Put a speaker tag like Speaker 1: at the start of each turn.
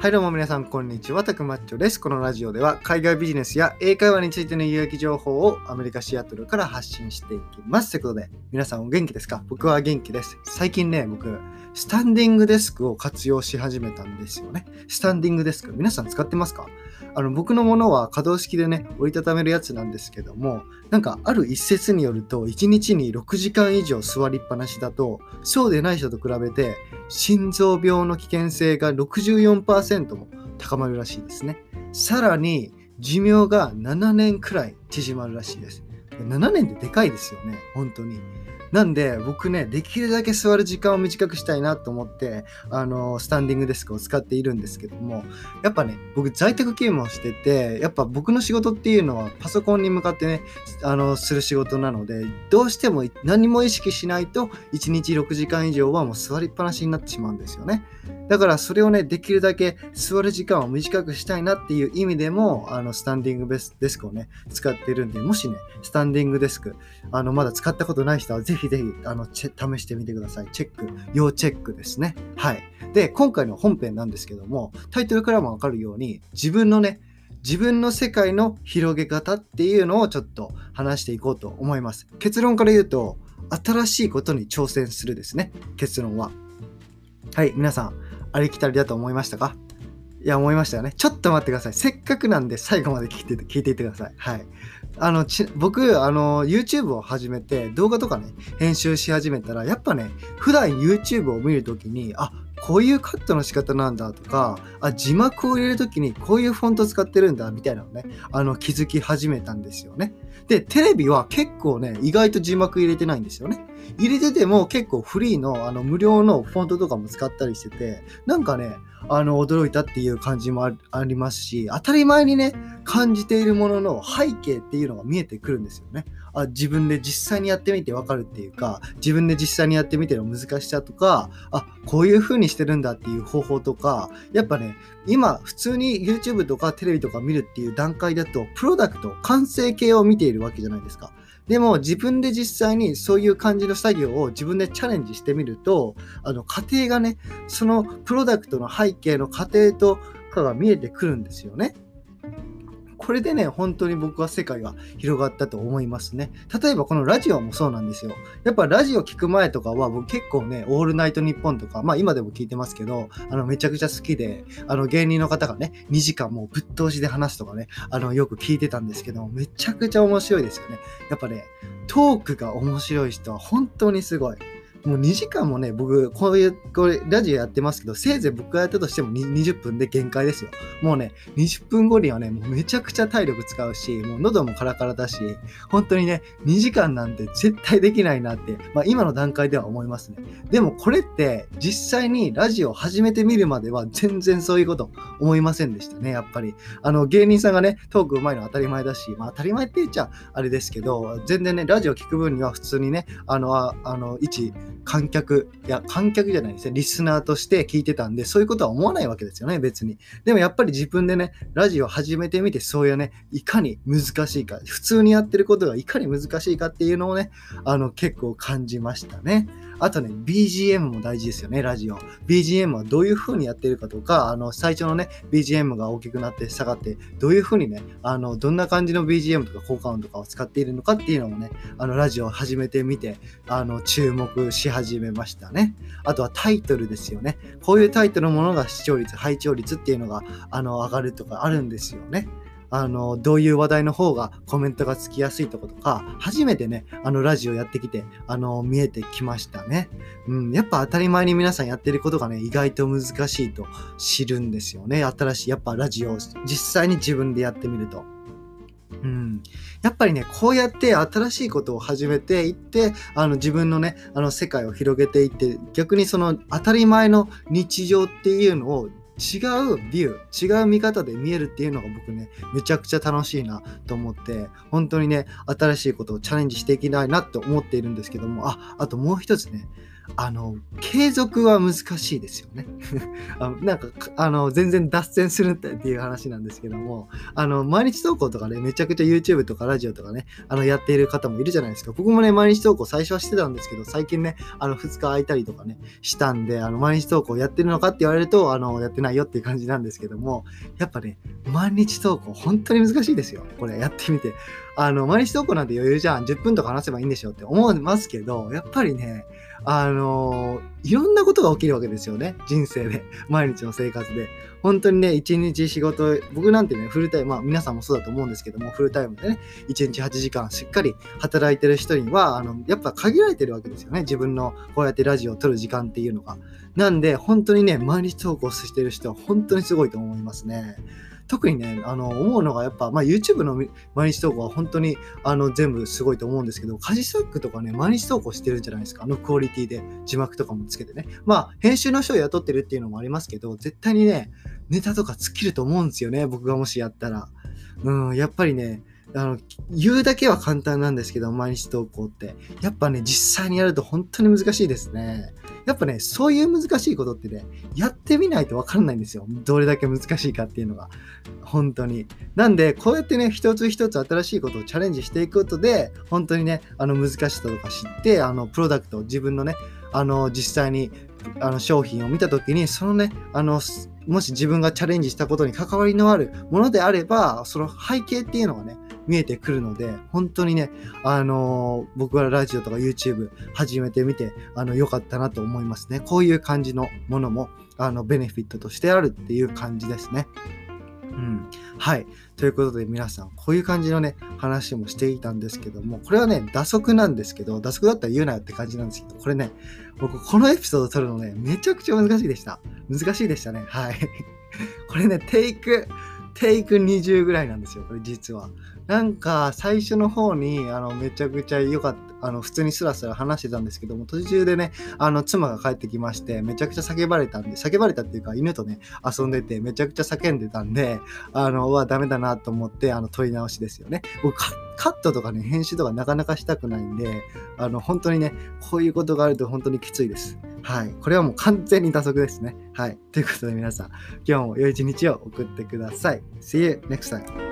Speaker 1: はいどうも皆さんこんにちは、たくまっちょです。このラジオでは海外ビジネスや英会話についての有益情報をアメリカ・シアトルから発信していきます。ということで、皆さんお元気ですか？僕は元気です。最近ね、僕、スタンディングデスクを活用し始めたんですよね。スタンディングデスク、皆さん使ってますか？あの僕のものは可動式でね、折りたためるやつなんですけども、なんかある一説によると、1日に6時間以上座りっぱなしだと、そうでない人と比べて、心臓病の危険性が64%も高まるらしいですね。さらに、寿命が7年くらい縮まるらしいです。7年ってでかいですよね、本当に。なんで僕ね、できるだけ座る時間を短くしたいなと思って、あの、スタンディングデスクを使っているんですけども、やっぱね、僕在宅勤務をしてて、やっぱ僕の仕事っていうのはパソコンに向かってね、あの、する仕事なので、どうしても何も意識しないと、1日6時間以上はもう座りっぱなしになってしまうんですよね。だからそれをね、できるだけ座る時間を短くしたいなっていう意味でも、あの、スタンディングデスクをね、使ってるんで、もしね、スタンディングデスク、あの、まだ使ったことない人は、ぜひぜひ、あの、試してみてください。チェック、要チェックですね。はい。で、今回の本編なんですけども、タイトルからもわかるように、自分のね、自分の世界の広げ方っていうのをちょっと話していこうと思います。結論から言うと、新しいことに挑戦するですね。結論は。はい、皆さん、ありきたりだと思いましたか？いや、思いましたよね。ちょっと待ってください。せっかくなんで最後まで聞いて聞いていってください。はい。あの、ち僕、あの、YouTube を始めて、動画とかね、編集し始めたら、やっぱね、普段 YouTube を見るときに、あ、こういうカットの仕方なんだとか、あ、字幕を入れるときにこういうフォント使ってるんだみたいなのね、あの、気づき始めたんですよね。で、テレビは結構ね、意外と字幕入れてないんですよね。入れてても結構フリーの、あの、無料のフォントとかも使ったりしてて、なんかね、あの、驚いたっていう感じもありますし、当たり前にね、感じているものの背景っていうのが見えてくるんですよね。あ自分で実際にやってみてわかるっていうか、自分で実際にやってみての難しさとか、あ、こういう風にしてるんだっていう方法とか、やっぱね、今普通に YouTube とかテレビとか見るっていう段階だと、プロダクト、完成形を見ているわけじゃないですか。でも自分で実際にそういう感じの作業を自分でチャレンジしてみると、あの過程がね、そのプロダクトの背景の過程とかが見えてくるんですよね。これでね、本当に僕は世界が広がったと思いますね。例えばこのラジオもそうなんですよ。やっぱラジオ聞く前とかは僕結構ね、オールナイトニッポンとか、まあ今でも聞いてますけど、あのめちゃくちゃ好きで、あの芸人の方がね、2時間もうぶっ通しで話すとかね、あのよく聞いてたんですけど、めちゃくちゃ面白いですよね。やっぱね、トークが面白い人は本当にすごい。もう2時間もね、僕、こういう、これ、ラジオやってますけど、せいぜい僕がやったとしても20分で限界ですよ。もうね、20分後にはね、もうめちゃくちゃ体力使うし、もう喉もカラカラだし、本当にね、2時間なんて絶対できないなって、まあ今の段階では思いますね。でもこれって、実際にラジオ始めてみるまでは全然そういうこと思いませんでしたね、やっぱり。あの、芸人さんがね、トーク上手いのは当たり前だし、まあ当たり前って言っちゃあれですけど、全然ね、ラジオ聞く分には普通にね、あの、ああの、一、観客、いや、観客じゃないですね、リスナーとして聞いてたんで、そういうことは思わないわけですよね、別に。でもやっぱり自分でね、ラジオ始めてみて、そういうね、いかに難しいか、普通にやってることがいかに難しいかっていうのをね、あの、結構感じましたね。あとね、BGM も大事ですよね、ラジオ。BGM はどういう風にやってるかとか、あの、最初のね、BGM が大きくなって下がって、どういう風にね、あの、どんな感じの BGM とか効果音とかを使っているのかっていうのもね、あの、ラジオを始めてみて、あの、注目し始めましたね。あとはタイトルですよね。こういうタイトルのものが視聴率、拝聴率っていうのが、あの、上がるとかあるんですよね。あの、どういう話題の方がコメントがつきやすいとことか、初めてね、あの、ラジオやってきて、あの、見えてきましたね。うん、やっぱ当たり前に皆さんやってることがね、意外と難しいと知るんですよね。新しい、やっぱラジオを実際に自分でやってみると。うん、やっぱりね、こうやって新しいことを始めていって、あの自分のね、あの世界を広げていって、逆にその当たり前の日常っていうのを違うビュー、違う見方で見えるっていうのが僕ね、めちゃくちゃ楽しいなと思って、本当にね、新しいことをチャレンジしていきたいなって思っているんですけども、あ、あともう一つね、あの、継続は難しいですよね。あなんか、あの、全然脱線するっていう話なんですけども、あの、毎日投稿とかね、めちゃくちゃ YouTube とかラジオとかね、あの、やっている方もいるじゃないですか。僕もね、毎日投稿最初はしてたんですけど、最近ね、あの、2日空いたりとかね、したんで、あの、毎日投稿やってるのかって言われると、あの、やってないよっていう感じなんですけども、やっぱね、毎日投稿、本当に難しいですよ。これ、やってみて。あの、毎日投稿なんて余裕じゃん。10分とか話せばいいんでしょって思いますけど、やっぱりね、あののいろんなことが起きるわけですよね。人生で。毎日の生活で。本当にね、一日仕事、僕なんてね、フルタイム、まあ皆さんもそうだと思うんですけども、フルタイムでね、1日8時間しっかり働いてる人には、あの、やっぱ限られてるわけですよね。自分のこうやってラジオを撮る時間っていうのが。なんで、本当にね、毎日投稿してる人は本当にすごいと思いますね。特にね、あの、思うのがやっぱ、まあ、YouTube の毎日投稿は本当に、あの、全部すごいと思うんですけど、カジサックとかね、毎日投稿してるんじゃないですか。あのクオリティで字幕とかもつけてね。まあ、編集の人を雇ってるっていうのもありますけど、絶対にね、ネタとか尽きると思うんですよね。僕がもしやったら。うん、やっぱりね、あの、言うだけは簡単なんですけど、毎日投稿って。やっぱね、実際にやると本当に難しいですね。やっぱね、そういう難しいことってね、やってみないとわかんないんですよ。どれだけ難しいかっていうのが。本当に。なんで、こうやってね、一つ一つ新しいことをチャレンジしていくことで、本当にね、あの、難しさとか知って、あの、プロダクト、自分のね、あの、実際に、あの、商品を見たときに、そのね、あの、もし自分がチャレンジしたことに関わりのあるものであれば、その背景っていうのがね、見えてくるので、本当にね、あのー、僕はラジオとか YouTube 始めてみて、あの、良かったなと思いますね。こういう感じのものも、あの、ベネフィットとしてあるっていう感じですね。うん。はい。ということで皆さん、こういう感じのね、話もしていたんですけども、これはね、打足なんですけど、打足だったら言うなよって感じなんですけど、これね、僕、このエピソード撮るのね、めちゃくちゃ難しいでした。難しいでしたね。はい。これね、テイク、テイク20ぐらいなんですよ、これ実は。なんか最初の方にあのめちゃくちゃ良かった。あの普通にスラスラ話してたんですけども途中でねあの妻が帰ってきましてめちゃくちゃ叫ばれたんで叫ばれたっていうか犬とね遊んでてめちゃくちゃ叫んでたんであのはダメだなと思ってあの撮り直しですよね僕カットとかね編集とかなかなかしたくないんであの本当にねこういうことがあると本当にきついですはい。これはもう完全に打足ですね。はい。ということで皆さん、今日も良い一日を送ってください。See you next time.